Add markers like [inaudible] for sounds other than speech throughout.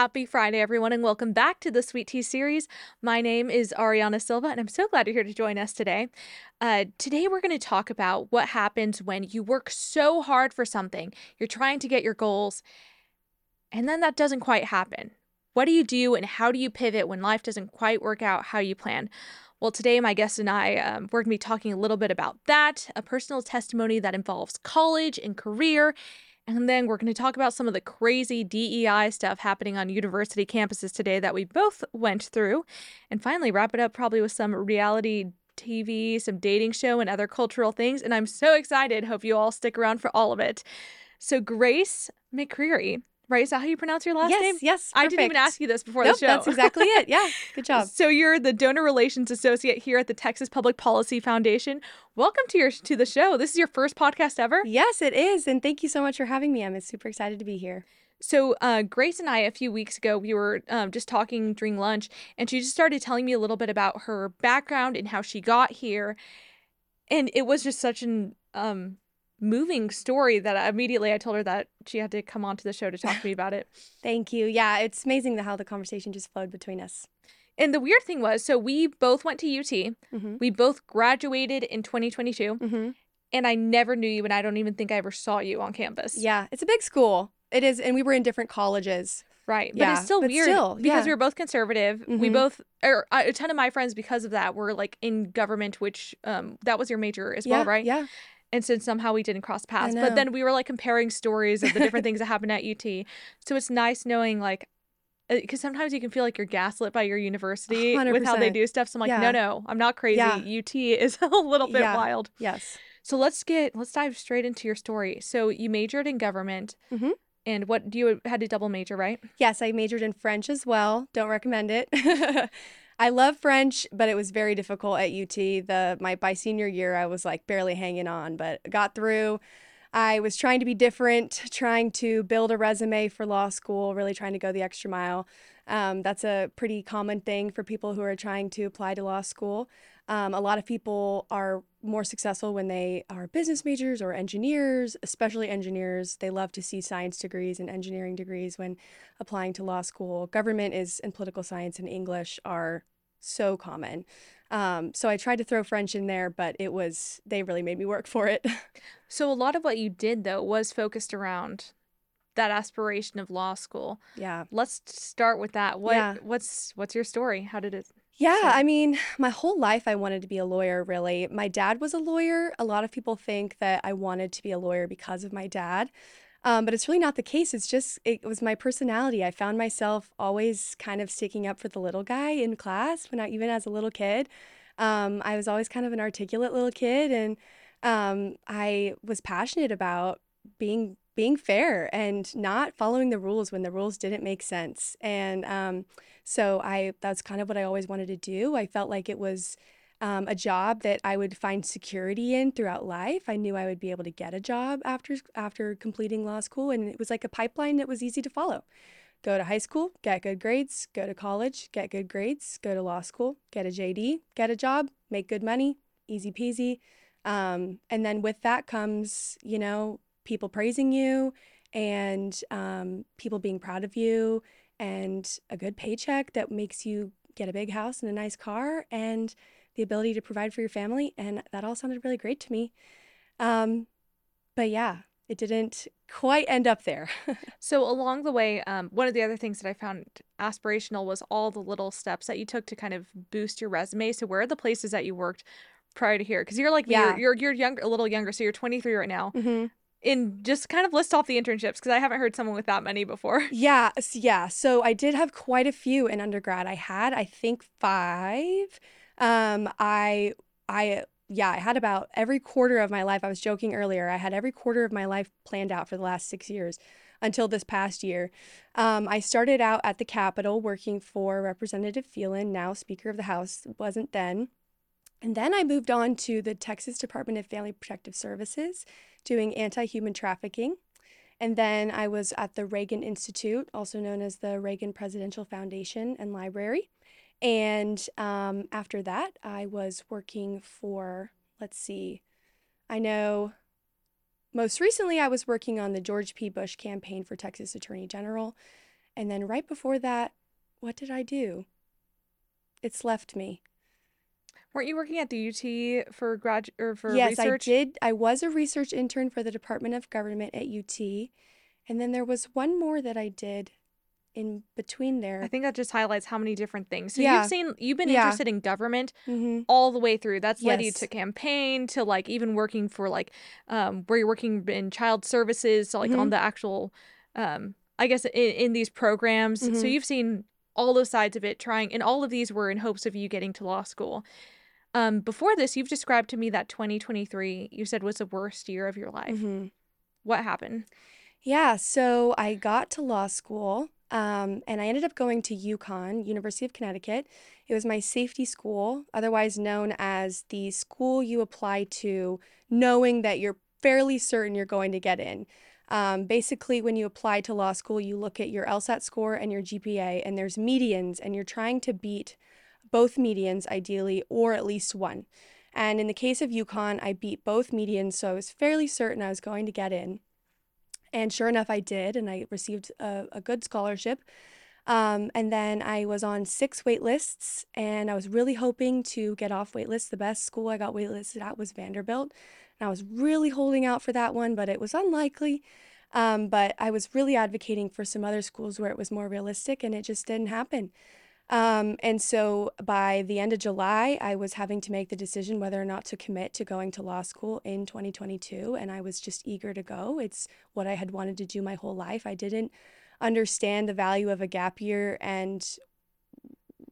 Happy Friday, everyone, and welcome back to the Sweet Tea series. My name is Ariana Silva, and I'm so glad you're here to join us today. Uh, today, we're going to talk about what happens when you work so hard for something, you're trying to get your goals, and then that doesn't quite happen. What do you do, and how do you pivot when life doesn't quite work out how you plan? Well, today, my guest and I, um, we're going to be talking a little bit about that, a personal testimony that involves college and career and then we're going to talk about some of the crazy DEI stuff happening on university campuses today that we both went through. And finally, wrap it up probably with some reality TV, some dating show, and other cultural things. And I'm so excited. Hope you all stick around for all of it. So, Grace McCreary right? Is that how you pronounce your last yes, name? Yes, I didn't even ask you this before nope, the show. That's exactly it. Yeah, [laughs] good job. so you're the donor relations associate here at the Texas Public Policy Foundation. Welcome to your to the show. This is your first podcast ever. Yes, it is, and thank you so much for having me. I'm super excited to be here. So, uh, Grace and I, a few weeks ago, we were um, just talking during lunch, and she just started telling me a little bit about her background and how she got here. And it was just such an um, moving story that immediately I told her that she had to come onto the show to talk to me about it. [laughs] Thank you. Yeah, it's amazing how the conversation just flowed between us. And the weird thing was, so we both went to UT. Mm-hmm. We both graduated in 2022. Mm-hmm. And I never knew you, and I don't even think I ever saw you on campus. Yeah, it's a big school. It is, and we were in different colleges. Right. Yeah, but it's still weird still, because yeah. we were both conservative. Mm-hmm. We both, or a ton of my friends, because of that, were like in government, which um that was your major as yeah, well, right? Yeah and so somehow we didn't cross paths. But then we were like comparing stories of the different [laughs] things that happened at UT. So it's nice knowing like because uh, sometimes you can feel like you're gaslit by your university 100%. with how they do stuff. So I'm like, yeah. no, no, I'm not crazy. Yeah. UT is [laughs] a little bit yeah. wild. Yes. So let's get let's dive straight into your story. So you majored in government. Mm-hmm. And what do you had to double major, right? Yes, I majored in French as well. Don't recommend it. [laughs] I love French, but it was very difficult at UT. The my by senior year, I was like barely hanging on, but got through. I was trying to be different, trying to build a resume for law school, really trying to go the extra mile. Um, that's a pretty common thing for people who are trying to apply to law school. Um, a lot of people are more successful when they are business majors or engineers, especially engineers. They love to see science degrees and engineering degrees when applying to law school. Government is and political science and English are so common. Um, so I tried to throw French in there, but it was they really made me work for it. [laughs] so a lot of what you did though was focused around that aspiration of law school. Yeah. Let's start with that. What yeah. what's what's your story? How did it yeah, start? I mean, [sighs] my whole life I wanted to be a lawyer, really. My dad was a lawyer. A lot of people think that I wanted to be a lawyer because of my dad. Um, but it's really not the case. It's just, it was my personality. I found myself always kind of sticking up for the little guy in class when I, even as a little kid. Um, I was always kind of an articulate little kid and um, I was passionate about being being fair and not following the rules when the rules didn't make sense. And um, so I that's kind of what I always wanted to do. I felt like it was um, a job that I would find security in throughout life. I knew I would be able to get a job after after completing law school, and it was like a pipeline that was easy to follow. Go to high school, get good grades. Go to college, get good grades. Go to law school, get a JD, get a job, make good money, easy peasy. Um, and then with that comes, you know, people praising you and um, people being proud of you and a good paycheck that makes you get a big house and a nice car and the ability to provide for your family. And that all sounded really great to me. Um, but yeah, it didn't quite end up there. [laughs] so along the way, um, one of the other things that I found aspirational was all the little steps that you took to kind of boost your resume. So where are the places that you worked prior to here? Because you're like yeah. you're, you're you're younger, a little younger, so you're 23 right now. Mm-hmm. And just kind of list off the internships because I haven't heard someone with that many before. [laughs] Yeah, yeah. So I did have quite a few in undergrad. I had, I think, five. Um, I, I, yeah, I had about every quarter of my life. I was joking earlier. I had every quarter of my life planned out for the last six years until this past year. Um, I started out at the Capitol working for Representative Phelan, now Speaker of the House, wasn't then. And then I moved on to the Texas Department of Family Protective Services doing anti human trafficking. And then I was at the Reagan Institute, also known as the Reagan Presidential Foundation and Library. And um, after that, I was working for, let's see, I know most recently I was working on the George P. Bush campaign for Texas Attorney General. And then right before that, what did I do? It's left me. Weren't you working at the UT for grad or for Yes, I research? did. I was a research intern for the Department of Government at UT. And then there was one more that I did in between there. I think that just highlights how many different things. So you've seen you've been Yeah. interested in government hmm all the way through. That's led you to campaign to like even working for like um where you're working in child services, so like on hmm the actual um I guess in, in these programs. So hmm you've seen all those sides of it trying and all of these were in hopes of you getting to law school. Um before this you've described to me that 2023 you said was the worst year of your life. hmm What happened? Yeah, so I got to law school, um, and I ended up going to UConn, University of Connecticut. It was my safety school, otherwise known as the school you apply to knowing that you're fairly certain you're going to get in. Um, basically, when you apply to law school, you look at your LSAT score and your GPA, and there's medians, and you're trying to beat both medians ideally, or at least one. And in the case of UConn, I beat both medians, so I was fairly certain I was going to get in. And sure enough, I did, and I received a, a good scholarship. Um, and then I was on six wait lists, and I was really hoping to get off wait lists. The best school I got waitlisted at was Vanderbilt, and I was really holding out for that one, but it was unlikely. Um, but I was really advocating for some other schools where it was more realistic, and it just didn't happen. Um, and so by the end of July, I was having to make the decision whether or not to commit to going to law school in 2022. And I was just eager to go. It's what I had wanted to do my whole life. I didn't understand the value of a gap year and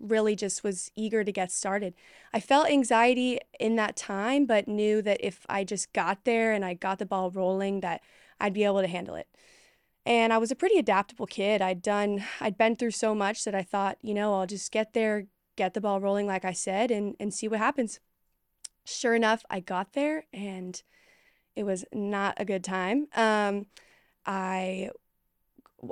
really just was eager to get started. I felt anxiety in that time, but knew that if I just got there and I got the ball rolling, that I'd be able to handle it. And I was a pretty adaptable kid. I'd done, I'd been through so much that I thought, you know, I'll just get there, get the ball rolling, like I said, and, and see what happens. Sure enough, I got there and it was not a good time. Um, I,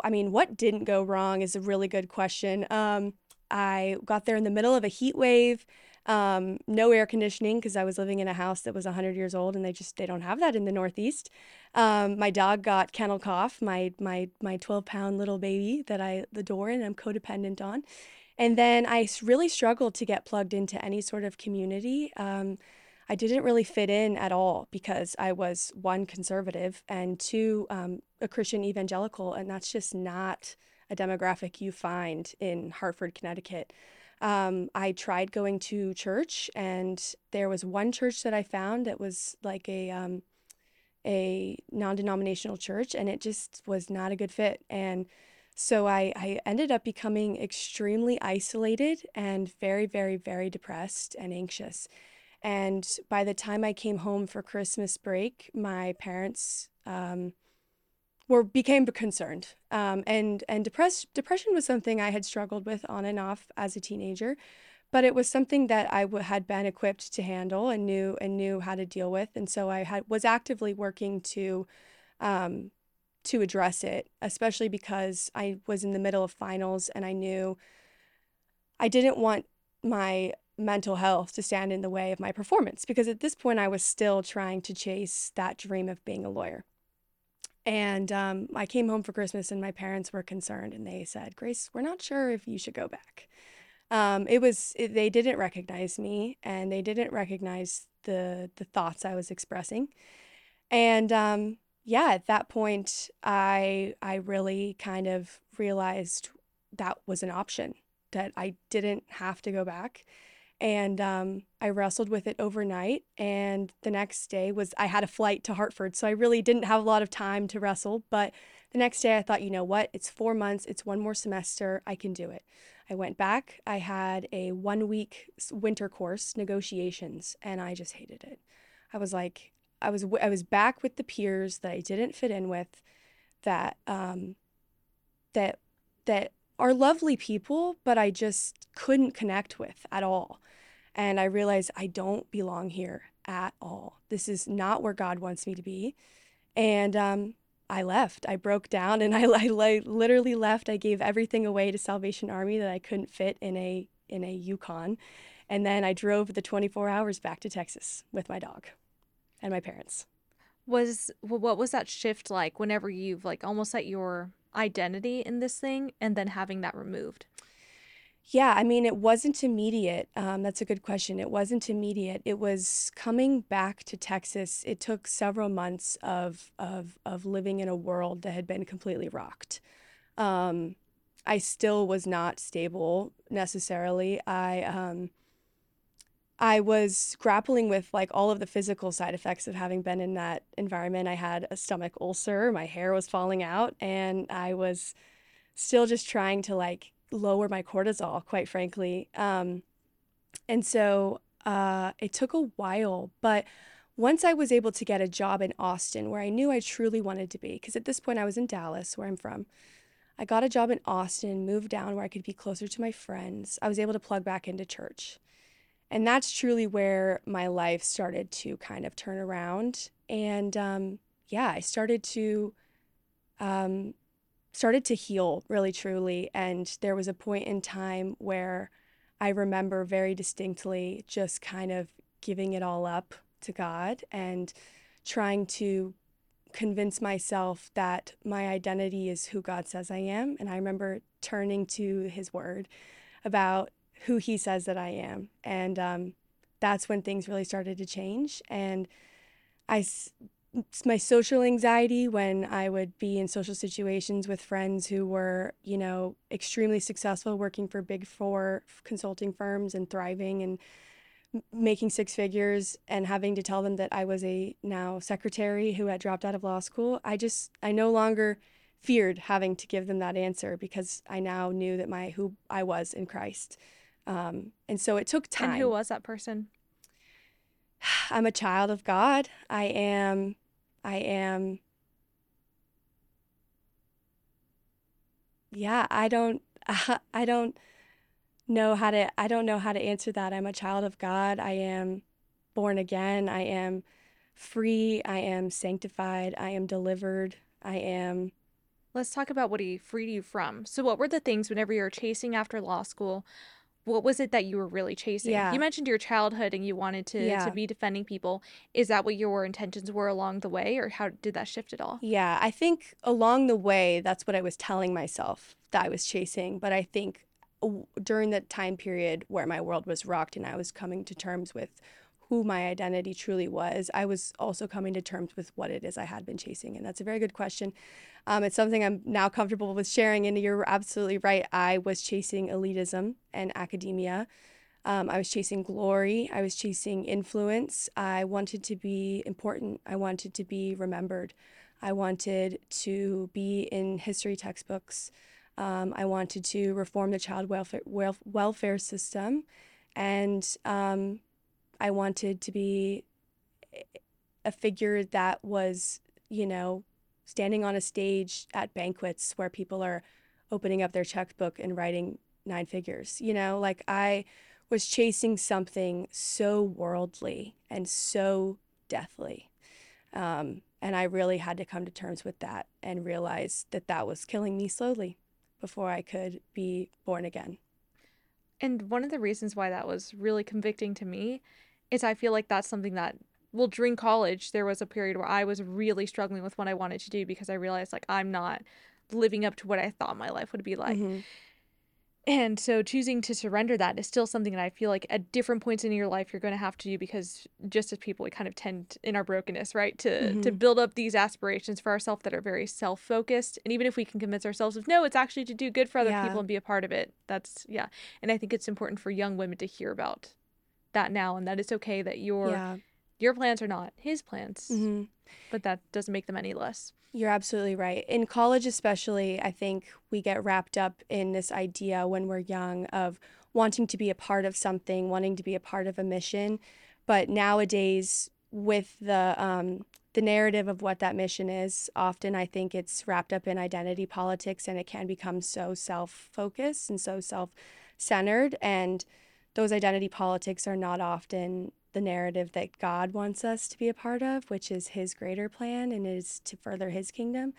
I mean, what didn't go wrong is a really good question. Um, I got there in the middle of a heat wave, um, no air conditioning because I was living in a house that was 100 years old and they just they don't have that in the Northeast. Um, my dog got kennel cough, my my my 12 pound little baby that I adore and I'm codependent on. And then I really struggled to get plugged into any sort of community. Um, I didn't really fit in at all because I was one conservative and two um, a Christian evangelical, and that's just not a demographic you find in Hartford, Connecticut. Um, I tried going to church, and there was one church that I found that was like a um, a non-denominational church, and it just was not a good fit. And so I, I ended up becoming extremely isolated and very, very, very depressed and anxious. And by the time I came home for Christmas break, my parents um, were became concerned. Um, and and depressed depression was something I had struggled with on and off as a teenager, but it was something that I w- had been equipped to handle and knew and knew how to deal with. And so I had was actively working to um, to address it, especially because I was in the middle of finals and I knew I didn't want my mental health to stand in the way of my performance because at this point I was still trying to chase that dream of being a lawyer. And um, I came home for Christmas and my parents were concerned and they said, Grace, we're not sure if you should go back. Um, it was, it, they didn't recognize me and they didn't recognize the, the thoughts I was expressing. And um, yeah, at that point, I, I really kind of realized that was an option, that I didn't have to go back. And um, I wrestled with it overnight. And the next day was, I had a flight to Hartford. So I really didn't have a lot of time to wrestle. But the next day I thought, you know what? It's four months, it's one more semester. I can do it. I went back. I had a one week winter course, negotiations, and I just hated it. I was like, I was I was back with the peers that I didn't fit in with, that um, that that are lovely people, but I just couldn't connect with at all. And I realized I don't belong here at all. This is not where God wants me to be. And um, I left. I broke down and [laughs] I, I, I literally left. I gave everything away to Salvation Army that I couldn't fit in a in a Yukon. And then I drove the 24 hours back to Texas with my dog and my parents. Was what was that shift like whenever you've like almost at your identity in this thing and then having that removed? Yeah, I mean, it wasn't immediate. Um, that's a good question. It wasn't immediate. It was coming back to Texas. It took several months of of of living in a world that had been completely rocked. Um, I still was not stable necessarily. I um, I was grappling with like all of the physical side effects of having been in that environment. I had a stomach ulcer, my hair was falling out, and I was still just trying to like lower my cortisol, quite frankly. Um, and so uh, it took a while, but once I was able to get a job in Austin, where I knew I truly wanted to be, because at this point I was in Dallas, where I'm from. I got a job in Austin, moved down where I could be closer to my friends. I was able to plug back into church. And that's truly where my life started to kind of turn around. And um, yeah, I started to um, started to heal really truly. And there was a point in time where I remember very distinctly just kind of giving it all up to God and trying to convince myself that my identity is who God says I am. And I remember turning to His Word about who he says that I am. And um, that's when things really started to change. And I, my social anxiety when I would be in social situations with friends who were, you know, extremely successful working for big four consulting firms and thriving and making six figures and having to tell them that I was a now secretary who had dropped out of law school. I just, I no longer feared having to give them that answer because I now knew that my who I was in Christ. Um, and so it took time. And who was that person? [sighs] I'm a child of God. I am, I am, yeah, I don't, [laughs] I don't know how to, I don't know how to answer that. I'm a child of God. I am born again. I am free. I am sanctified. I am delivered. I am. Let's talk about what he freed you from. So, what were the things whenever you were chasing after law school? What was it that you were really chasing? Yeah. You mentioned your childhood and you wanted to Yeah. to be defending people. Is that what your intentions were along the way or how did that shift at all? Yeah, I think along the way, that's what I was telling myself that I was chasing. But I think during that time period where my world was rocked and I was coming to terms with who my identity truly was, I was also coming to terms with what it is I had been chasing. And that's a very good question. Um, it's something I'm now comfortable with sharing. And you're absolutely right. I was chasing elitism and academia. Um, I was chasing glory. I was chasing influence. I wanted to be important. I wanted to be remembered. I wanted to be in history textbooks. Um, I wanted to reform the child welfare, welf- welfare system. And um, I wanted to be a figure that was, you know, standing on a stage at banquets where people are opening up their checkbook and writing nine figures. You know, like I was chasing something so worldly and so deathly. Um, and I really had to come to terms with that and realize that that was killing me slowly before I could be born again. And one of the reasons why that was really convicting to me is I feel like that's something that well during college there was a period where I was really struggling with what I wanted to do because I realized like I'm not living up to what I thought my life would be like. hmm And so choosing to surrender that is still something that I feel like at different points in your life you're going to have to do because just as people we kind of tend in our brokenness, right, to to hmm build up these aspirations for ourselves that are very self-focused. And even if we can convince ourselves of no, it's actually to do good for other Yeah. people and be a part of it. That's yeah. And I think it's important for young women to hear about that now and that it's okay that your Yeah. Your plans are not his plans, hmm but that doesn't make them any less. You're absolutely right. In college, especially, I think we get wrapped up in this idea when we're young of wanting to be a part of something, wanting to be a part of a mission. But nowadays, with the um, the narrative of what that mission is, often I think it's wrapped up in identity politics, and it can become so self focused and so self centered. And those identity politics are not often the narrative that God wants us to be a part of, which is His greater plan and is to further His kingdom.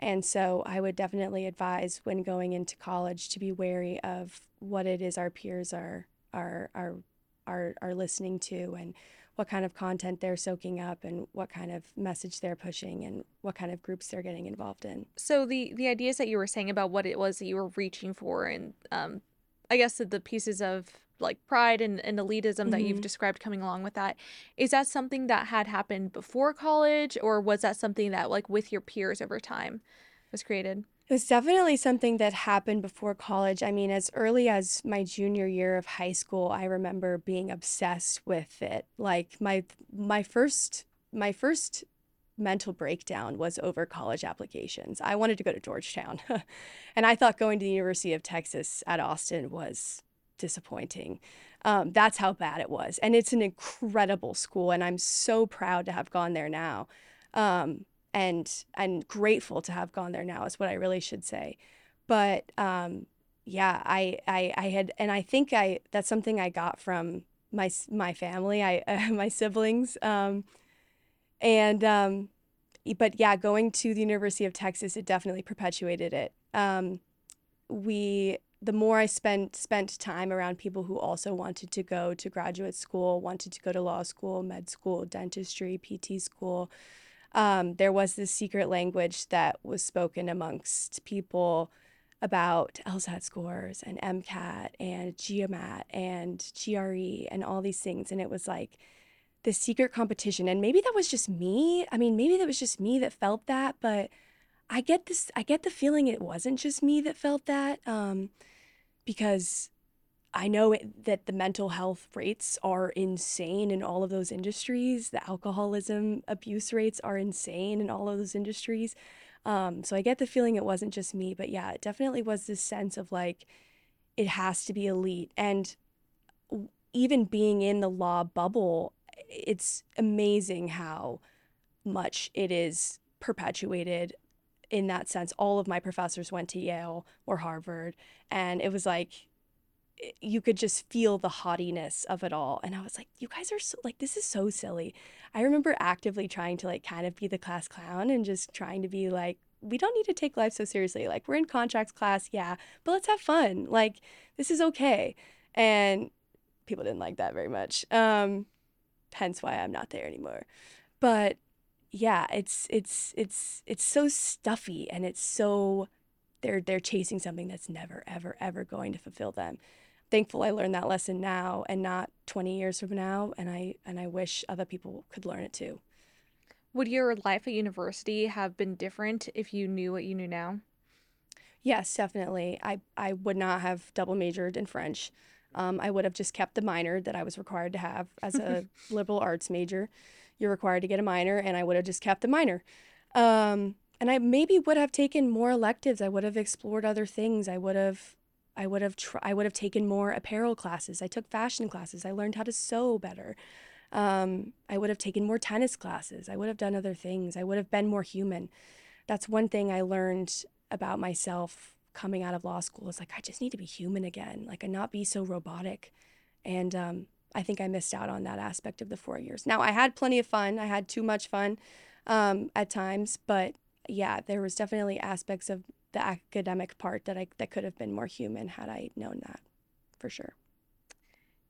And so I would definitely advise when going into college to be wary of what it is our peers are are are are are listening to and what kind of content they're soaking up and what kind of message they're pushing and what kind of groups they're getting involved in. So the the ideas that you were saying about what it was that you were reaching for and um I guess the pieces of like pride and, and elitism that you've hmm described coming along with that, is that something that had happened before college or was that something that like with your peers over time was created? It was definitely something that happened before college. I mean, as early as my junior year of high school, I remember being obsessed with it. Like my my first my first mental breakdown was over college applications. I wanted to go to Georgetown. [laughs] and I thought going to the University of Texas at Austin was disappointing. Um, that's how bad it was. And it's an incredible school, and I'm so proud to have gone there now. Um, and I'm grateful to have gone there now, is what I really should say. But um, yeah, I, I, I had, and I think I, that's something I got from my, my family, I, uh, [laughs] my siblings. Um, and, um, but yeah, going to the University of Texas, it definitely perpetuated it. Um, we the more I spent spent time around people who also wanted to go to graduate school, wanted to go to law school, med school, dentistry, PT school, um, there was this secret language that was spoken amongst people about LSAT scores and MCAT and GMAT and GRE and all these things. And it was like this secret competition. And maybe that was just me. I mean, maybe that was just me that felt that, but I get this, I get the feeling it wasn't just me that felt that. Um, because I know it, that the mental health rates are insane in all of those industries. The alcoholism abuse rates are insane in all of those industries. Um, so I get the feeling it wasn't just me, but yeah, it definitely was this sense of like, it has to be elite. And even being in the law bubble, it's amazing how much it is perpetuated in that sense. All of my professors went to Yale or Harvard, and it was like you could just feel the haughtiness of it all. And I was like, you guys are so, like, this is so silly. I remember actively trying to like kind of be the class clown and just trying to be like, we don't need to take life so seriously. Like, we're in contracts class, yeah, but let's have fun. Like, this is okay. And people didn't like that very much. Um, hence why I'm not there anymore. But yeah, it's it's it's it's so stuffy and it's so they're they're chasing something that's never ever ever going to fulfill them. Thankful I learned that lesson now and not 20 years from now and I and I wish other people could learn it too. Would your life at university have been different if you knew what you knew now? Yes, definitely. I I would not have double majored in French. Um, I would have just kept the minor that I was required to have as a [laughs] liberal arts major you're required to get a minor, and I would have just kept the minor. Um, and I maybe would have taken more electives. I would have explored other things. I would have, I would have, tr- I would have taken more apparel classes. I took fashion classes. I learned how to sew better. Um, I would have taken more tennis classes. I would have done other things. I would have been more human. That's one thing I learned about myself coming out of law school is like I just need to be human again, like and not be so robotic. And um, I think I missed out on that aspect of the four years. Now, I had plenty of fun. I had too much fun um, at times, but yeah, there was definitely aspects of the academic part that I that could have been more human had I known that, for sure.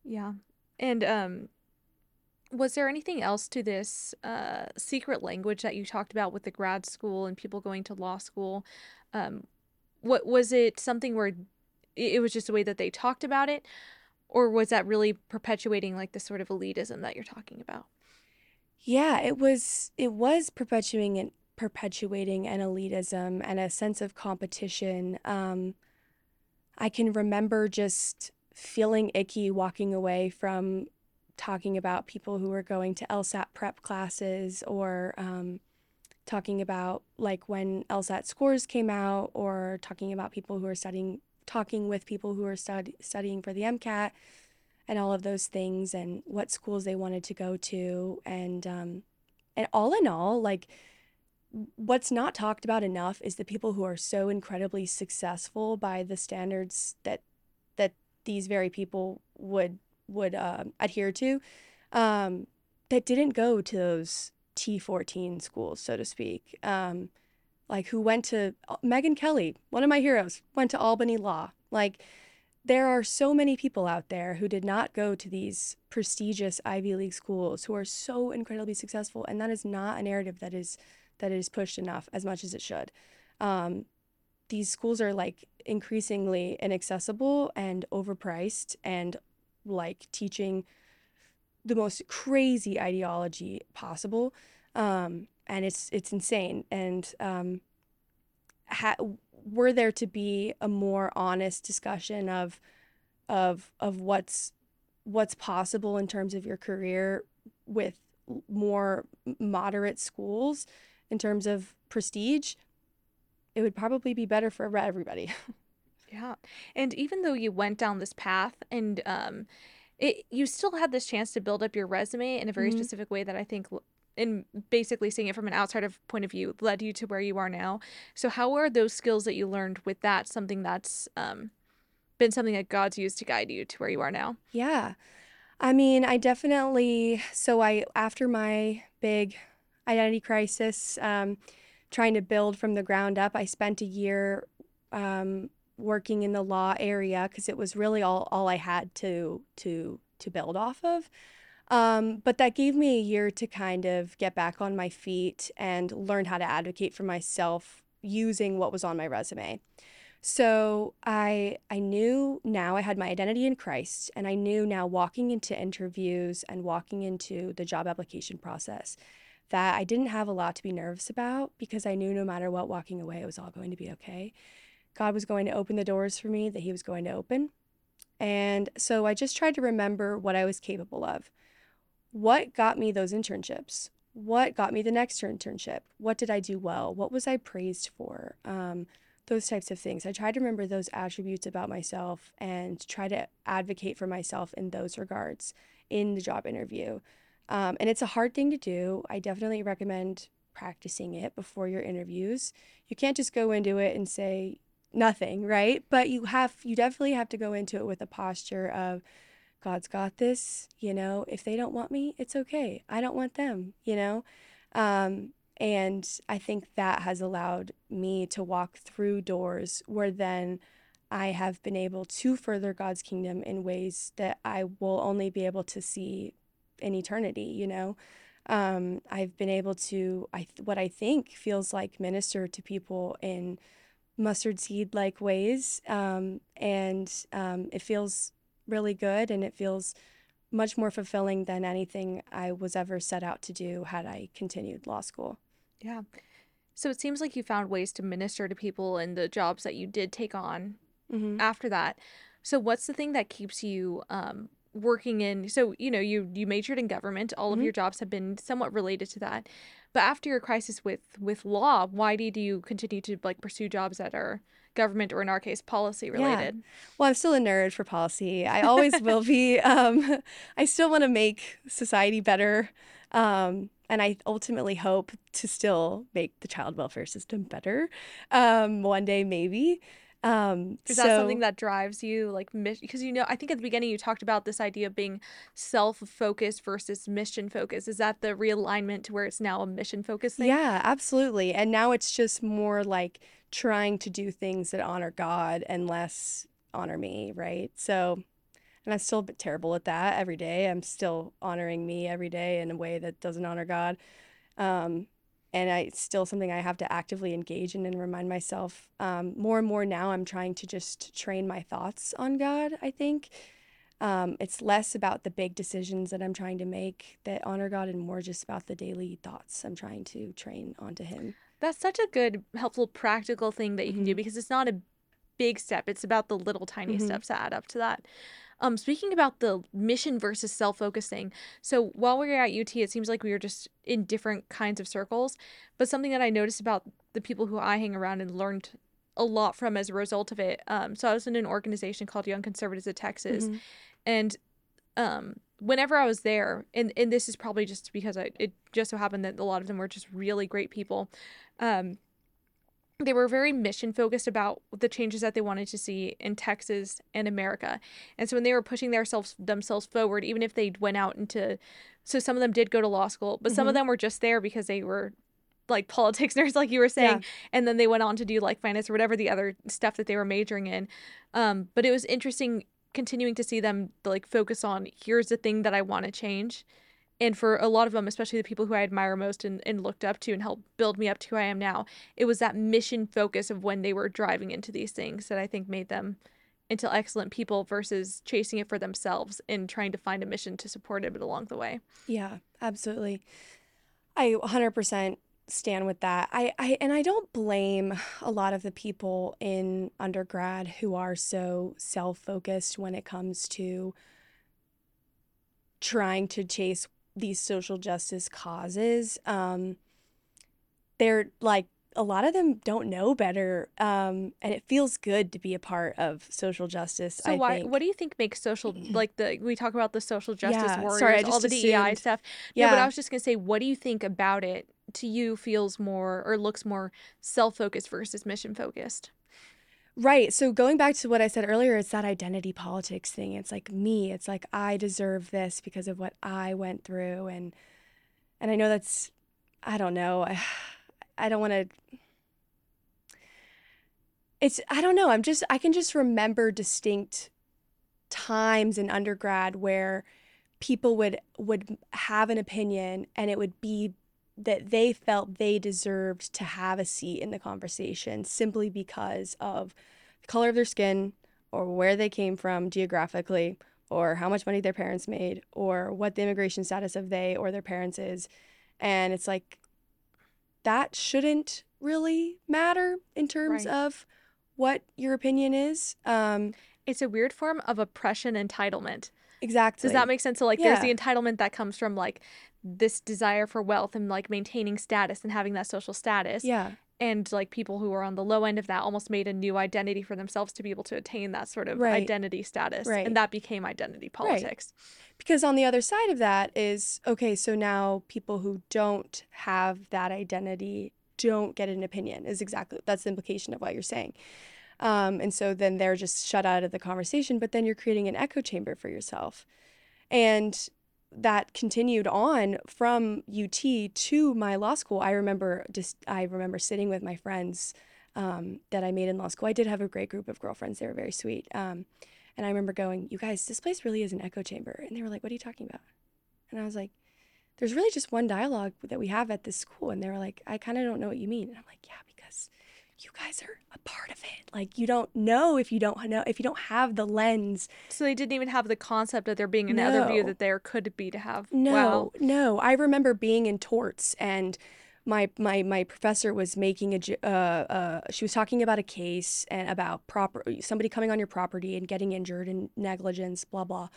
Yeah. And um was there anything else to this uh secret language that you talked about with the grad school and people going to law school? Um what was it something where it was just the way that they talked about it or was that really perpetuating like the sort of elitism that you're talking about? Yeah, it was it was perpetuating and perpetuating an elitism and a sense of competition. Um, I can remember just feeling icky walking away from talking about people who were going to LSAT prep classes or um, talking about like when LSAT scores came out or talking about people who are studying talking with people who are stud- studying for the MCAT and all of those things and what schools they wanted to go to. And um, and all in all like what's not talked about enough is the people who are so incredibly successful by the standards that that these very people would would uh, adhere to um, that didn't go to those T14 schools so to speak. Um, like who went to uh, Megyn Kelly, one of my heroes, went to Albany Law. Like there are so many people out there who did not go to these prestigious Ivy League schools who are so incredibly successful, and that is not a narrative that is that is pushed enough as much as it should. Um, these schools are like increasingly inaccessible and overpriced, and like teaching the most crazy ideology possible, um, and it's it's insane. And um, ha- were there to be a more honest discussion of of of what's what's possible in terms of your career with more moderate schools in terms of prestige it would probably be better for everybody [laughs] yeah and even though you went down this path and um it you still had this chance to build up your resume in a very mm-hmm. specific way that i think and basically seeing it from an outsider point of view led you to where you are now. So how are those skills that you learned with that something that's um, been something that God's used to guide you to where you are now? Yeah. I mean, I definitely so I after my big identity crisis um, trying to build from the ground up, I spent a year um, working in the law area because it was really all all I had to to to build off of. Um, but that gave me a year to kind of get back on my feet and learn how to advocate for myself using what was on my resume. So I I knew now I had my identity in Christ and I knew now walking into interviews and walking into the job application process that I didn't have a lot to be nervous about because I knew no matter what walking away it was all going to be okay. God was going to open the doors for me that he was going to open. And so I just tried to remember what I was capable of what got me those internships? What got me the next internship? What did I do well? What was I praised for? Um, those types of things. I try to remember those attributes about myself and try to advocate for myself in those regards in the job interview. Um, and it's a hard thing to do. I definitely recommend practicing it before your interviews. You can't just go into it and say nothing, right? But you have you definitely have to go into it with a posture of God's got this, you know, if they don't want me, it's okay. I don't want them, you know? Um, and I think that has allowed me to walk through doors where then I have been able to further God's kingdom in ways that I will only be able to see in eternity, you know? Um, I've been able to, I what I think feels like minister to people in mustard seed like ways. Um, and um, it feels really good and it feels much more fulfilling than anything I was ever set out to do had I continued law school. Yeah. So it seems like you found ways to minister to people in the jobs that you did take on mm-hmm. after that. So what's the thing that keeps you um, working in so you know you you majored in government all mm-hmm. of your jobs have been somewhat related to that but after your crisis with with law why did you continue to like pursue jobs that are government or in our case policy related. Yeah. Well, I'm still a nerd for policy. I [laughs] always will be. Um, [laughs] I still want to make society better. Um, and I ultimately hope to still make the child welfare system better um, one day, maybe. Um, Is that something that drives you, like, because you know, I think at the beginning you talked about this idea of being self-focused versus mission-focused. Is that the realignment to where it's now a mission-focused thing? Yeah, absolutely. And now it's just more like trying to do things that honor God and less honor me, right? So, and I'm still terrible at that every day. I'm still honoring me every day in a way that doesn't honor God. Um, and I, it's still something I have to actively engage in and remind myself. Um, more and more now, I'm trying to just train my thoughts on God, I think. Um, it's less about the big decisions that I'm trying to make that honor God and more just about the daily thoughts I'm trying to train onto Him. That's such a good, helpful, practical thing that you can mm-hmm. do because it's not a big step. It's about the little tiny mm-hmm. steps that add up to that. Um, speaking about the mission versus self-focusing, so while we were at UT, it seems like we were just in different kinds of circles. But something that I noticed about the people who I hang around and learned a lot from as a result of it. Um, so I was in an organization called Young Conservatives of Texas, mm-hmm. and um, whenever I was there, and and this is probably just because I it just so happened that a lot of them were just really great people. Um, they were very mission focused about the changes that they wanted to see in Texas and America. And so when they were pushing themselves themselves forward, even if they went out into so some of them did go to law school, but mm-hmm. some of mm-hmm. them were just there because they were like politics [laughs] nerds like you were saying Yeah. and then they went on to do like finance or whatever the other stuff that they were majoring in um but it was interesting continuing to see them like focus on here's the thing that i want to change and for a lot of them especially the people who i admire most and, and looked up to and helped build me up to who i am now it was that mission focus of when they were driving into these things that i think made them into excellent people versus chasing it for themselves and trying to find a mission to support it along the way Yeah, absolutely. I 100% stand with that. I, I and I don't blame a lot of the people in undergrad who are so self-focused when it comes to trying to chase these social justice causes. Um, they're like a lot of them don't know better, um, and it feels good to be a part of social justice. So I why think. what do you think makes social [clears throat] like the we talk about the social justice Yeah, warriors, sorry, all the DEI assumed. stuff. No, but I was just gonna say, what do you think about it to you feels more or looks more self focused versus mission focused? Right. So going back to what I said earlier, it's that identity politics thing. It's like me. It's like I deserve this because of what I went through and and I know that's I don't know. I, [sighs] I don't want to It's I don't know. I'm just I can just remember distinct times in undergrad where people would would have an opinion and it would be that they felt they deserved to have a seat in the conversation simply because of the color of their skin or where they came from geographically or how much money their parents made or what the immigration status of they or their parents is and it's like that shouldn't really matter in terms Right. of what your opinion is um It's a weird form of oppression entitlement. Exactly Does that make sense? So like there's the entitlement that comes from like this desire for wealth and like maintaining status and having that social status. yeah And like people who are on the low end of that almost made a new identity for themselves to be able to attain that sort of Right. identity status. Right. And that became identity politics. Because on the other side of that is okay, so now people who don't have that identity don't get an opinion, is exactly that's the implication of what you're saying. Um, and so then they're just shut out of the conversation, but then you're creating an echo chamber for yourself. And that continued on from UT to my law school. I remember just I remember sitting with my friends um, that I made in law school. I did have a great group of girlfriends. They were very sweet. Um, and I remember going, "You guys, this place really is an echo chamber." And they were like, "What are you talking about?" And I was like, "There's really just one dialogue that we have at this school." And they were like, "I kind of don't know what you mean." And I'm like, "Yeah, because you guys are a part of it. Like you don't know if you don't know if you don't have the lens So they didn't even have the concept of there being another view that there could be to have. No, Wow. no. I remember being in torts and my my my professor was making a uh uh she was talking about a case and about proper somebody coming on your property and getting injured and negligence blah blah.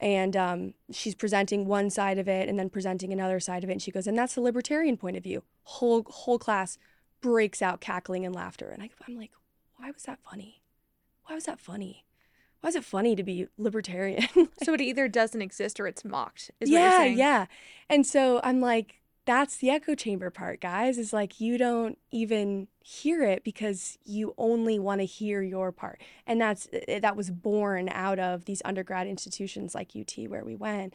And um, she's presenting one side of it and then presenting another side of it. And she goes, and that's the libertarian point of view. Whole whole class breaks out cackling and laughter. And I, I'm like, why was that funny? Why was that funny? Why is it funny to be libertarian? [laughs] So it either doesn't exist or it's mocked. Is what you're yeah, saying. yeah. And so I'm like, that's the echo chamber part, guys. Is like you don't even hear it because you only want to hear your part, and that's eh, that was born out of these undergrad institutions like UT where we went.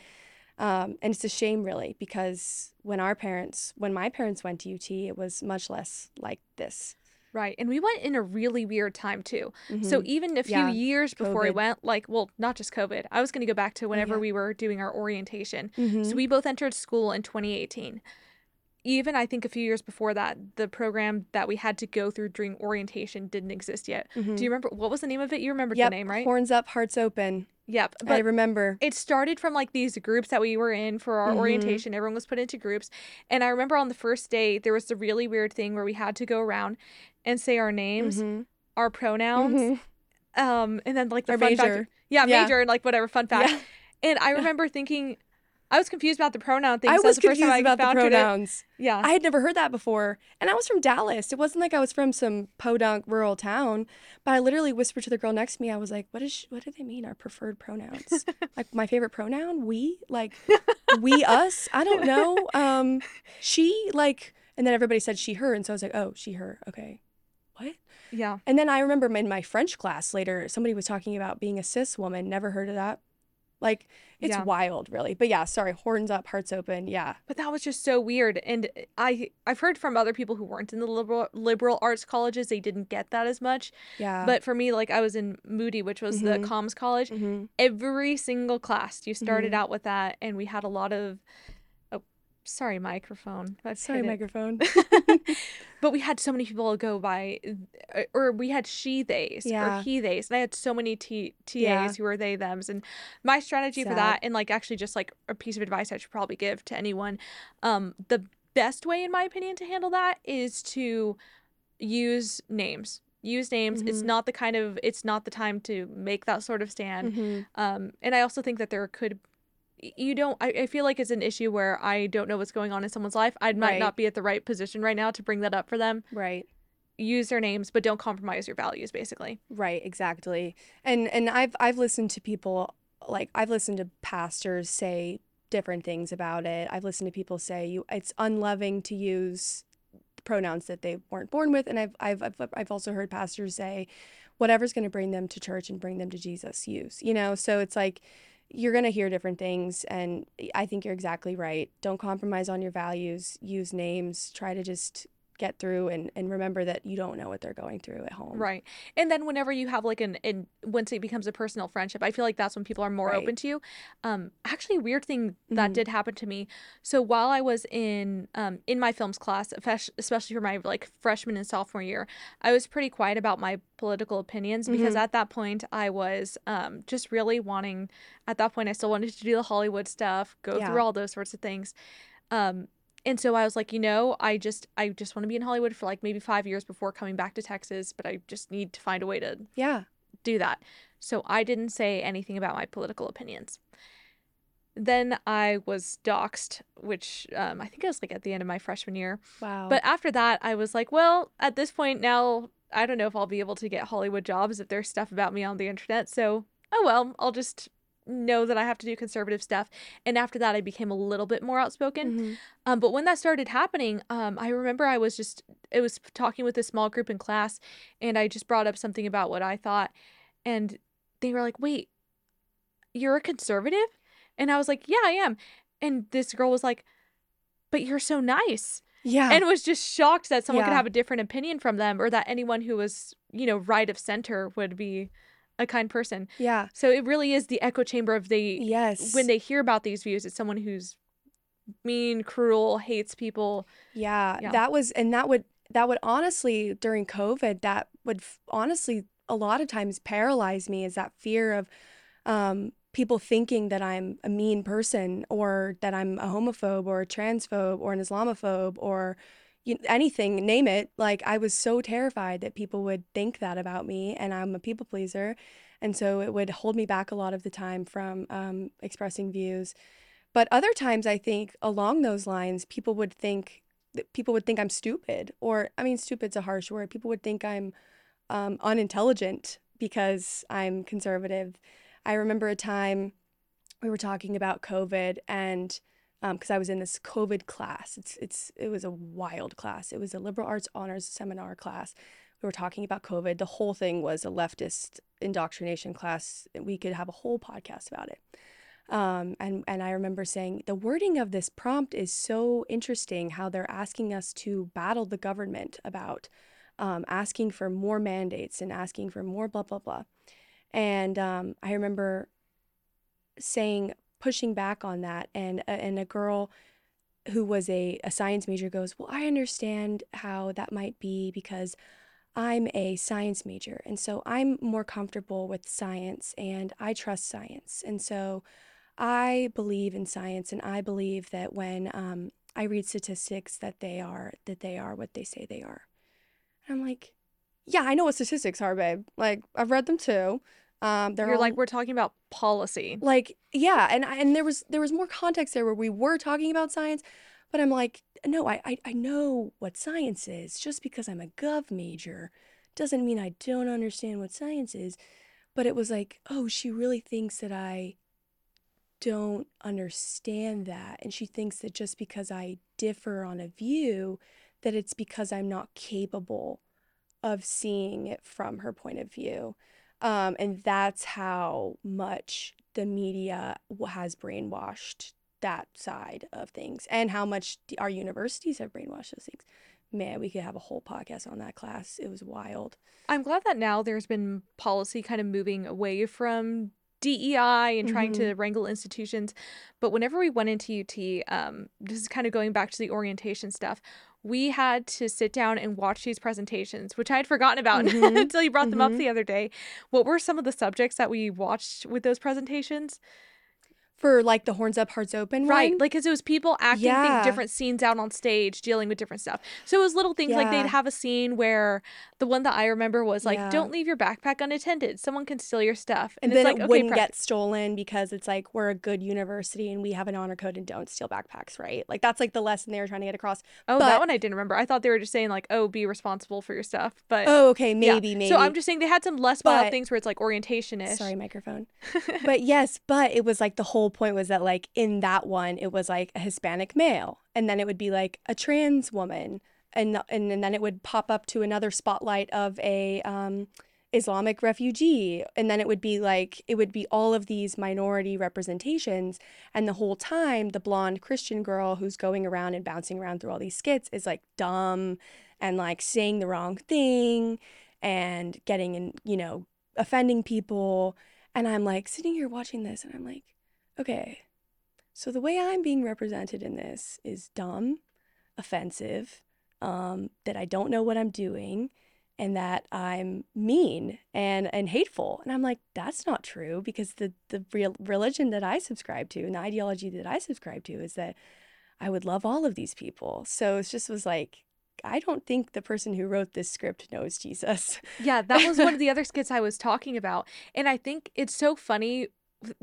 Um, and it's a shame, really, because when our parents, when my parents went to UT, it was much less like this. Right. And we went in a really weird time too. So Mhm. even a few Yeah. years before we went, like, well, not just COVID. I was going to go back to whenever yeah. we were doing our orientation. So Mhm. we both entered school in 2018. Even I think a few years before that, the program that we had to go through during orientation didn't exist yet. Mhm. Do you remember what was the name of it? You remembered Yep, the name, right? horns up, hearts open. Yep. I remember. it started from like these groups that we were in for our Mhm. orientation. Everyone was put into groups. And I remember on the first day, there was a really weird thing where we had to go around and say our names, Mhm. our pronouns, Mhm. um, and then like the Our fun fact. major. Yeah, Yeah. major and like whatever fun fact. Yeah. And I [laughs] remember thinking, I was confused about the pronoun thing. I was the first time confused I about the encountered it. pronouns. Yeah. I had never heard that before. And I was from Dallas. It wasn't like I was from some podunk rural town, but I literally whispered to the girl next to me. I was like, "What is sh- what do they mean our preferred pronouns? [laughs] like my favorite pronoun, we? Like we us? I don't know. Um she like and then everybody said she her and so I was like, "Oh, she her. Okay." What? yeah. And then I remember in my French class later, somebody was talking about being a cis woman. Never heard of that Like it's Yeah. wild, really. But yeah, sorry, horns up, hearts open. Yeah. But that was just so weird. And I I've heard from other people who weren't in the liberal liberal arts colleges, they didn't get that as much. Yeah. But for me, like I was in Moody, which was the Mhm. comms college. hmm Every single class, you started Mhm. out with that, and we had a lot of. Oh, sorry, microphone. I've Sorry, microphone. [laughs] [laughs] but we had so many people go by, uh, or we had she theys or he theys, and I had so many t- TAs Yeah. who were they thems. And my strategy for that, and like actually just like a piece of advice I should probably give to anyone, um, the best way in my opinion to handle that is to use names. Use names. It's Mhm. not the kind of it's not the time to make that sort of stand. hmm Um, and I also think that there could you don't I, I feel like it's an issue where I don't know what's going on in someone's life. I might Right. not be at the right position right now to bring that up for them. Right. Use their names, but don't compromise your values, basically. Right, exactly. And and I've I've listened to people like I've listened to pastors say different things about it. I've listened to people say you it's unloving to use pronouns that they weren't born with and I've I've I've, I've also heard pastors say whatever's going to bring them to church and bring them to Jesus use. You know, so it's like you're going to hear different things and I think you're exactly right. Don't compromise on your values. Use names. Try to just get through and and remember that you don't know what they're going through at home. Right. And then whenever you have like an, an once it becomes a personal friendship, I feel like that's when people are more Right. open to you. Um actually weird thing that Mhm. did happen to me. So while I was in um in my films class, especially for my like freshman and sophomore year, I was pretty quiet about my political opinions because Mhm. at that point I was um just really wanting at that point I still wanted to do the Hollywood stuff, go Yeah. through all those sorts of things. Um and so I was like, you know, I just I just want to be in Hollywood for like maybe 5 years before coming back to Texas, but I just need to find a way to Yeah. do that. So I didn't say anything about my political opinions. Then I was doxxed, which um, I think it was like at the end of my freshman year. Wow. But after that, I was like, well, at this point now, I don't know if I'll be able to get Hollywood jobs if there's stuff about me on the internet. So, oh well, I'll just know that I have to do conservative stuff. And after that, I became a little bit more outspoken. Mhm. Um, but when that started happening, um, I remember I was just it was talking with a small group in class, and I just brought up something about what I thought, and they were like, "Wait, you're a conservative?" And I was like, "Yeah, I am." And this girl was like, "But you're so nice," yeah. and was just shocked that someone could have a different opinion from them, or that anyone who was, you know, right of center would be a kind person. yeah. So it really is the echo chamber of the Yes. when they hear about these views, it's someone who's mean, cruel, hates people. Yeah, Yeah. that was and that would that would honestly during COVID that would f- honestly a lot of times paralyze me is that fear of um people thinking that I'm a mean person or that I'm a homophobe or a transphobe or an Islamophobe or you, anything, name it. Like I was so terrified that people would think that about me and I'm a people pleaser. And so it would hold me back a lot of the time from um, expressing views. But other times, I think along those lines, people would think that people would think I'm stupid, or I mean, stupid's a harsh word. People would think I'm um, unintelligent because I'm conservative. I remember a time we were talking about COVID, and because I was in this COVID class, it's it's it was a wild class. It was a liberal arts honors seminar class. We were talking about COVID. The whole thing was a leftist indoctrination class. We could have a whole podcast about it. Um, and and I remember saying the wording of this prompt is so interesting. How they're asking us to battle the government about um, asking for more mandates and asking for more blah blah blah. And um, I remember saying pushing back on that, and a- and a girl who was a, a science major goes, well, I understand how that might be because I'm a science major, and so I'm more comfortable with science and I trust science. And so I believe in science and I believe that when um, I read statistics that they are that they are what they say they are. And I'm like, yeah, I know what statistics are, babe. Like I've read them too. Um, they're You're all like, we're talking about policy. like yeah and I- and there was there was more context there where we were talking about science but i'm like no I, I i know what science is. Just because i'm a gov major doesn't mean i don't understand what science is. But it was like oh she really thinks that i don't understand that. And she thinks that just because i differ on a view that it's because i'm not capable of seeing it from her point of view um, and that's how much the media has brainwashed that side of things and how much our universities have brainwashed those things. Man, we could have a whole podcast on that class. It was wild. I'm glad that now there's been policy kind of moving away from DEI and trying Mhm. to wrangle institutions. But whenever we went into UT, um, this is kind of going back to the orientation stuff. We had to sit down and watch these presentations, which I had forgotten about [laughs] Mhm. until you brought them up Mhm. the other day. What were some of the subjects that we watched with those presentations? For like the horns up, hearts open Right, one. like because it was people acting Yeah. different scenes out on stage, dealing with different stuff. So it was little things like they'd have a scene where the one that I remember was like, Yeah. "Don't leave your backpack unattended. Someone can steal your stuff." and it's then like, it okay, wouldn't get stolen because it's like we're a good university and we have an honor code and don't steal backpacks, right? Like that's like the lesson they were trying to get across. Oh, that one I didn't remember. I thought they were just saying like, "Oh, be responsible for your stuff." But Oh, okay, yeah. maybe, maybe. So I'm just saying they had some less wild But- things where it's like orientation ish. Sorry, microphone. [laughs] but yes, but it was like the whole point was that like in that one it was like a Hispanic male, and then it would be like a trans woman, and and, and then it would pop up to another spotlight of a um, Islamic refugee, and then it would be like it would be all of these minority representations, and the whole time the blonde Christian girl who's going around and bouncing around through all these skits is like dumb and like saying the wrong thing and getting in you know offending people and I'm like sitting here watching this and I'm like, okay, so the way I'm being represented in this is dumb, offensive, um, that I don't know what I'm doing, and that I'm mean and and hateful. And I'm like, that's not true because the the real religion that I subscribe to and the ideology that I subscribe to is that I would love all of these people. So it just was like, I don't think the person who wrote this script knows Jesus. Yeah, that was one of [laughs] the other skits I was talking about. And I think it's so funny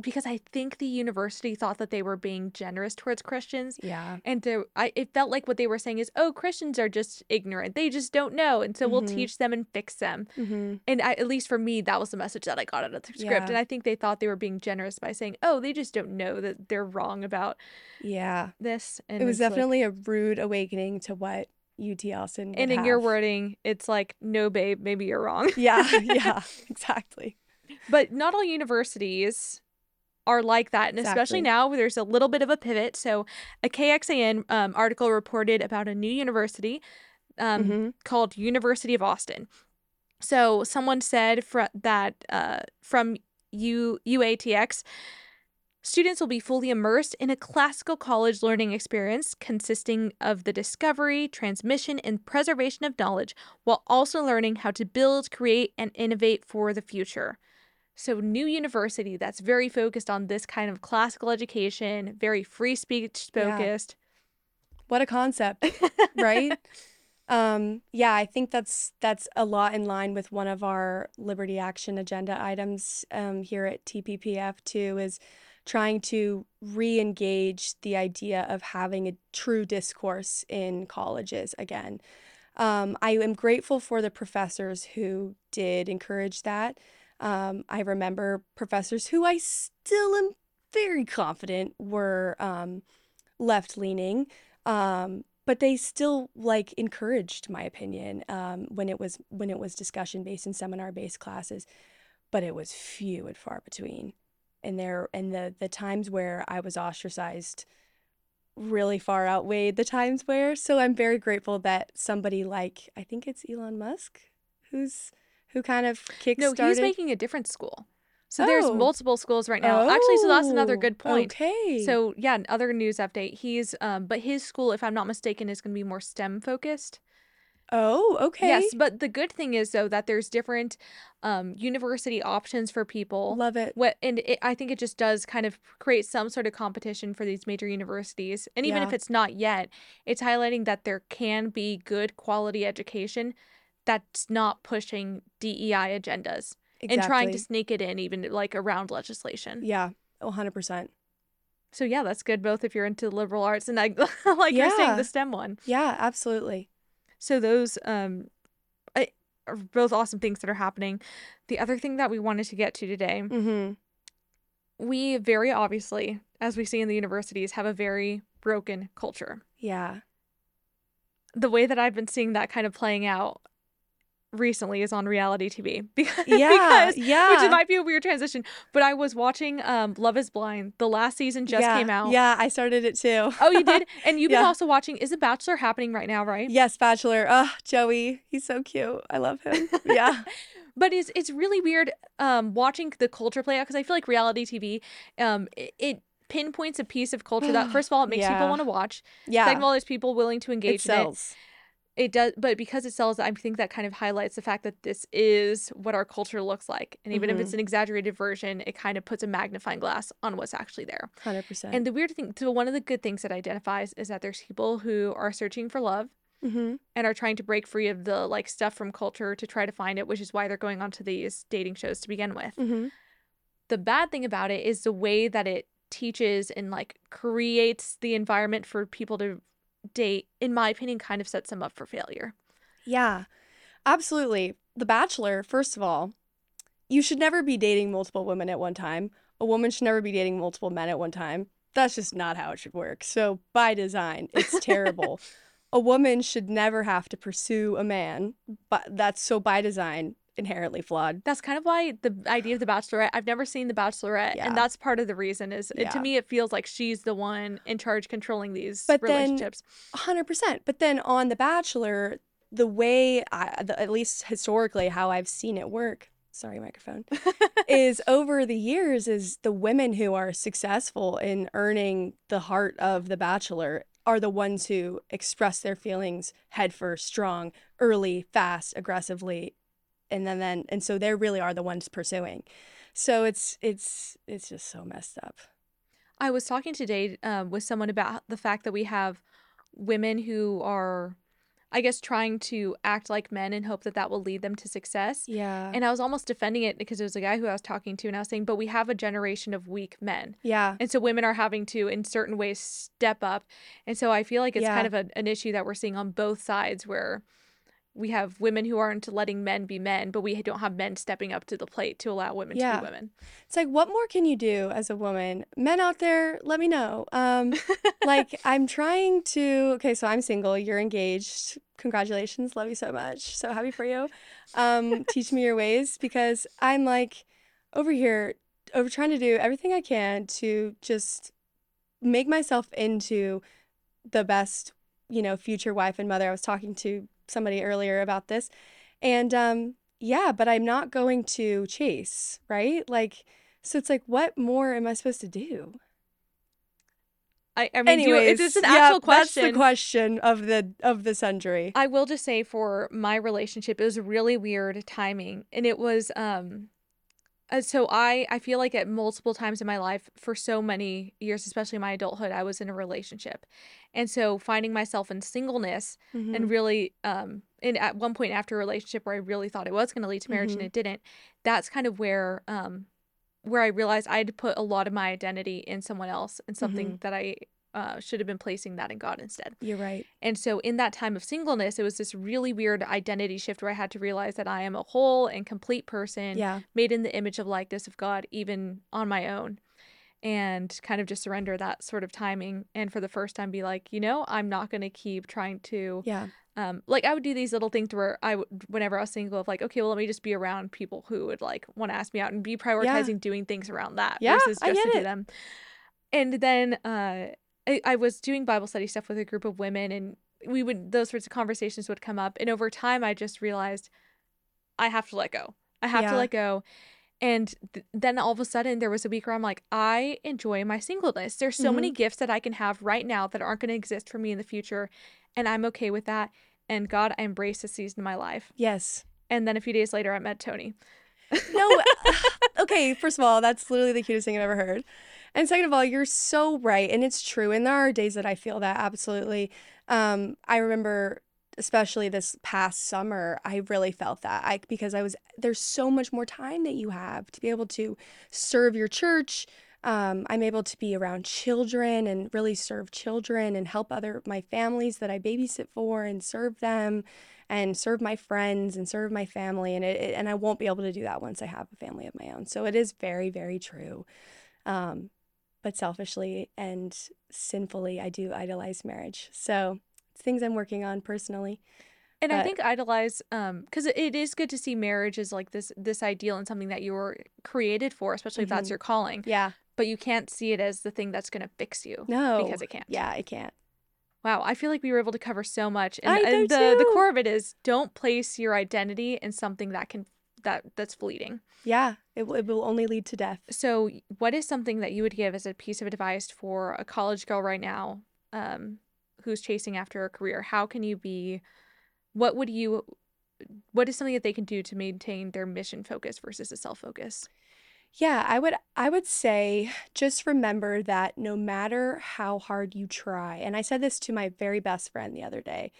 because I think the university thought that they were being generous towards Christians. Yeah. And there, I, it felt like what they were saying is, oh, Christians are just ignorant. They just don't know. And so we'll Mhm. teach them and fix them. hmm And I, at least for me, that was the message that I got out of the script. Yeah. And I think they thought they were being generous by saying, oh, they just don't know that they're wrong about Yeah. this. And it was it's like- definitely a rude awakening to what UT Austin and in your wording, it's like, no, babe, maybe you're wrong. Yeah, [laughs] yeah, exactly. But not all universities are like that. And especially now there's a little bit of a pivot. So a KXAN um, article reported about a new university um, Mhm. called University of Austin. So someone said fr- that uh, from U- UATX, students will be fully immersed in a classical college learning experience consisting of the discovery, transmission, and preservation of knowledge, while also learning how to build, create, and innovate for the future. So, new university that's very focused on this kind of classical education, very free speech Yeah. focused. What a concept, right? [laughs] um, yeah, I think that's that's a lot in line with one of our Liberty Action agenda items um, here at TPPF too, is trying to re-engage the idea of having a true discourse in colleges again. Um, I am grateful for the professors who did encourage that. Um, I remember professors who I still am very confident were um, left leaning, um, but they still like encouraged my opinion um, when it was when it was discussion based and seminar based classes, but it was few and far between. And there and the the times where I was ostracized really far outweighed the times where. So I'm very grateful that somebody like I think it's Elon Musk who's who kind of kickstarted. No, he's making a different school. So there's Oh. multiple schools right now. Oh, Actually, so that's another Oh, good point. Okay. So yeah, another news update. He's um, but his school, if I'm not mistaken, is going to be more STEM focused. oh, okay. Yes, but the good thing is though that there's different um university options for people. Love it. What and it, I think it just does kind of create some sort of competition for these major universities, and even if it's not yet, it's highlighting that there can be good quality education that's not pushing DEI agendas and trying to sneak it in even like around legislation. Yeah, 100%. So yeah, that's good both if you're into liberal arts and I [laughs] like you're saying the STEM one. Yeah, absolutely. So those um I, are both awesome things that are happening. The other thing that we wanted to get to today, Mm-hmm. we very obviously, as we see in the universities, have a very broken culture. Yeah. The way that I've been seeing that kind of playing out recently is on reality TV [laughs] because, Yeah, because which yeah. might be a weird transition, but I was watching um Love is Blind. The last season just Yeah, came out. yeah, I started it too. Oh, you did? [laughs] And you've been Yeah. also watching Is The Bachelor happening right now, right? Yes, Bachelor. Oh, Joey, he's so cute. I love him. Yeah. [laughs] But it's it's really weird um watching the culture play out because I feel like reality TV um it, it pinpoints a piece of culture that [sighs] first of all it makes people want to watch. Yeah. Second of all, there's people willing to it engage in it. It does, but because it sells, I think that kind of highlights the fact that this is what our culture looks like. And even if Mhm. it's an exaggerated version, it kind of puts a magnifying glass on what's actually there. 100%. And the weird thing, so one of the good things that identifies is that there's people who are searching for love mm-hmm. and are trying to break free of the like stuff from culture to try to find it, which is why they're going onto these dating shows to begin with. Mm-hmm. The bad thing about it is the way that it teaches and like creates the environment for people to date, in my opinion, kind of sets them up for failure. Yeah, absolutely. The Bachelor, first of all, you should never be dating multiple women at one time. A woman should never be dating multiple men at one time. That's just not how it should work. So, by design, it's [laughs] terrible. a woman should never have to pursue a man, but that's so by design inherently flawed. That's kind of why the idea of the Bachelorette. I've never seen the Bachelorette, Yeah. and that's part of the reason. Is it, to me, it feels like she's the one in charge, controlling these But then- relationships. 100%. But then on The Bachelor, the way, I, the, at least historically, how I've seen it work, sorry, microphone, [laughs] is over the years is the women who are successful in earning the heart of the bachelor are the ones who express their feelings headfirst, strong, early, fast, aggressively, and then then and so they really are the ones pursuing. So it's it's it's just so messed up. I was talking today um, with someone about the fact that we have women who are, I guess, trying to act like men and hope that that will lead them to success. Yeah. And I was almost defending it because it was a guy who I was talking to, and I was saying, but we have a generation of weak men. yeah. And so women are having to, in certain ways, step up. And so I feel like it's Yeah. kind of a, an issue that we're seeing on both sides where we have women who aren't letting men be men, but we don't have men stepping up to the plate to allow women to be women. It's like, what more can you do as a woman? Men out there, let me know. Um, [laughs] like, I'm trying to. Okay, so I'm single. You're engaged. Congratulations. Love you so much. So happy for you. Um, [laughs] teach me your ways because I'm like over here, over trying to do everything I can to just make myself into the best, you know, future wife and mother. I was talking to somebody earlier about this. And um, yeah, but I'm not going to chase, right? Like, so it's like, what more am I supposed to do? I, I mean, do Anyways, it's an yeah, actual that's question. the question of the of the century. I will just say for my relationship, it was really weird timing, and it was um. Uh, So I I feel like at multiple times in my life for so many years, especially my adulthood, I was in a relationship, and so finding myself in singleness Mhm. and really um and at one point after a relationship where I really thought it was going to lead to marriage and Mhm. it didn't. That's kind of where um where I realized I had put a lot of my identity in someone else and something that I uh, should have been placing that in God instead. You're right. And so in that time of singleness, it was this really weird identity shift where I had to realize that I am a whole and complete person Yeah. made in the image of likeness of God, even on my own. And kind of just surrender that sort of timing. And for the first time, be like, you know, I'm not going to keep trying to, Yeah. um, like, I would do these little things where I, would, whenever I was single, of like, okay, well, let me just be around people who would like want to ask me out and be prioritizing doing things around that Yeah, versus I just to get do it. them. And then, uh, I, I was doing Bible study stuff with a group of women, and we would those sorts of conversations would come up. And over time, I just realized I have to let go. I have Yeah. to let go. And th- then all of a sudden, there was a week where I'm like, I enjoy my singleness. There's so many mm-hmm. gifts that I can have right now that aren't going to exist for me in the future, and I'm okay with that. And God, I embrace this season of my life. Yes. And then a few days later, I met Tony. No. [laughs] [sighs] okay. First of all, that's literally the cutest thing I've ever heard. And second of all, you're so right, and it's true. And there are days that I feel that absolutely. Um, I remember, especially this past summer, I really felt that. I because I was there's so much more time that you have to be able to serve your church. Um, I'm able to be around children and really serve children and help other my families that I babysit for and serve them and serve my friends and serve my family and it, it- and I won't be able to do that once I have a family of my own. So it is very very true. Um, but selfishly and sinfully, I do idolize marriage. So it's things I'm working on personally. And I think idolize, um, because it is good to see marriage as like this this ideal and something that you were created for, especially if that's Mhm. your calling. Yeah. But you can't see it as the thing that's going to fix you No. because it can't. Yeah, it can't. Wow, I feel like we were able to cover so much, and, I do and the the too. core of it is don't place your identity in something that can that that's fleeting. Yeah, it will it will only lead to death. So, what is something that you would give as a piece of advice for a college girl right now, um, who's chasing after a career? How can you be? What would you? What is something that they can do to maintain their mission focus versus a self focus? Yeah, I would I would say just remember that no matter how hard you try, and I said this to my very best friend the other day.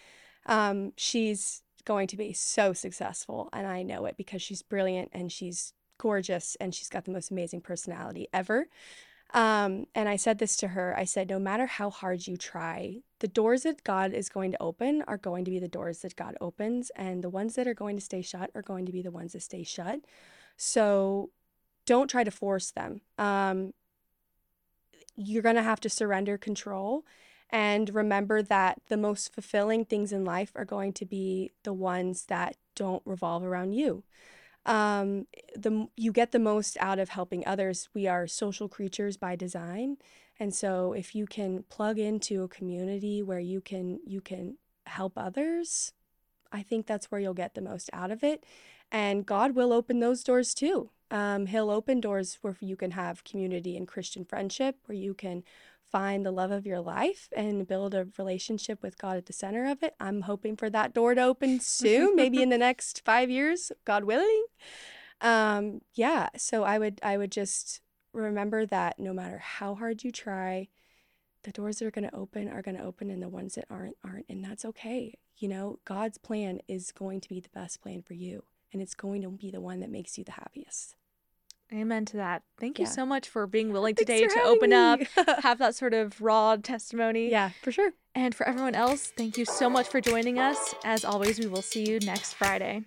Um, she's going to be so successful, and I know it because she's brilliant and she's gorgeous and she's got the most amazing personality ever. Um, and I said this to her. I said, no matter how hard you try, the doors that God is going to open are going to be the doors that God opens, and the ones that are going to stay shut are going to be the ones that stay shut. So don't try to force them. Um, you're going to have to surrender control and remember that the most fulfilling things in life are going to be the ones that don't revolve around you. Um, the you get the most out of helping others. We are social creatures by design, and so if you can plug into a community where you can you can help others, I think that's where you'll get the most out of it. And God will open those doors too. Um, he'll open doors where you can have community and Christian friendship, where you can find the love of your life and build a relationship with God at the center of it. I'm hoping for that door to open soon, maybe in the [laughs] next five years, God willing. Um, yeah, so I would I would just remember that no matter how hard you try, the doors that are going to open are going to open and the ones that aren't aren't and that's okay. You know, God's plan is going to be the best plan for you and it's going to be the one that makes you the happiest. Amen to that. Thank you Yeah. so much for being willing today to open up, [laughs] have that sort of raw testimony. yeah, for sure. And for everyone else, thank you so much for joining us. As always, we will see you next Friday.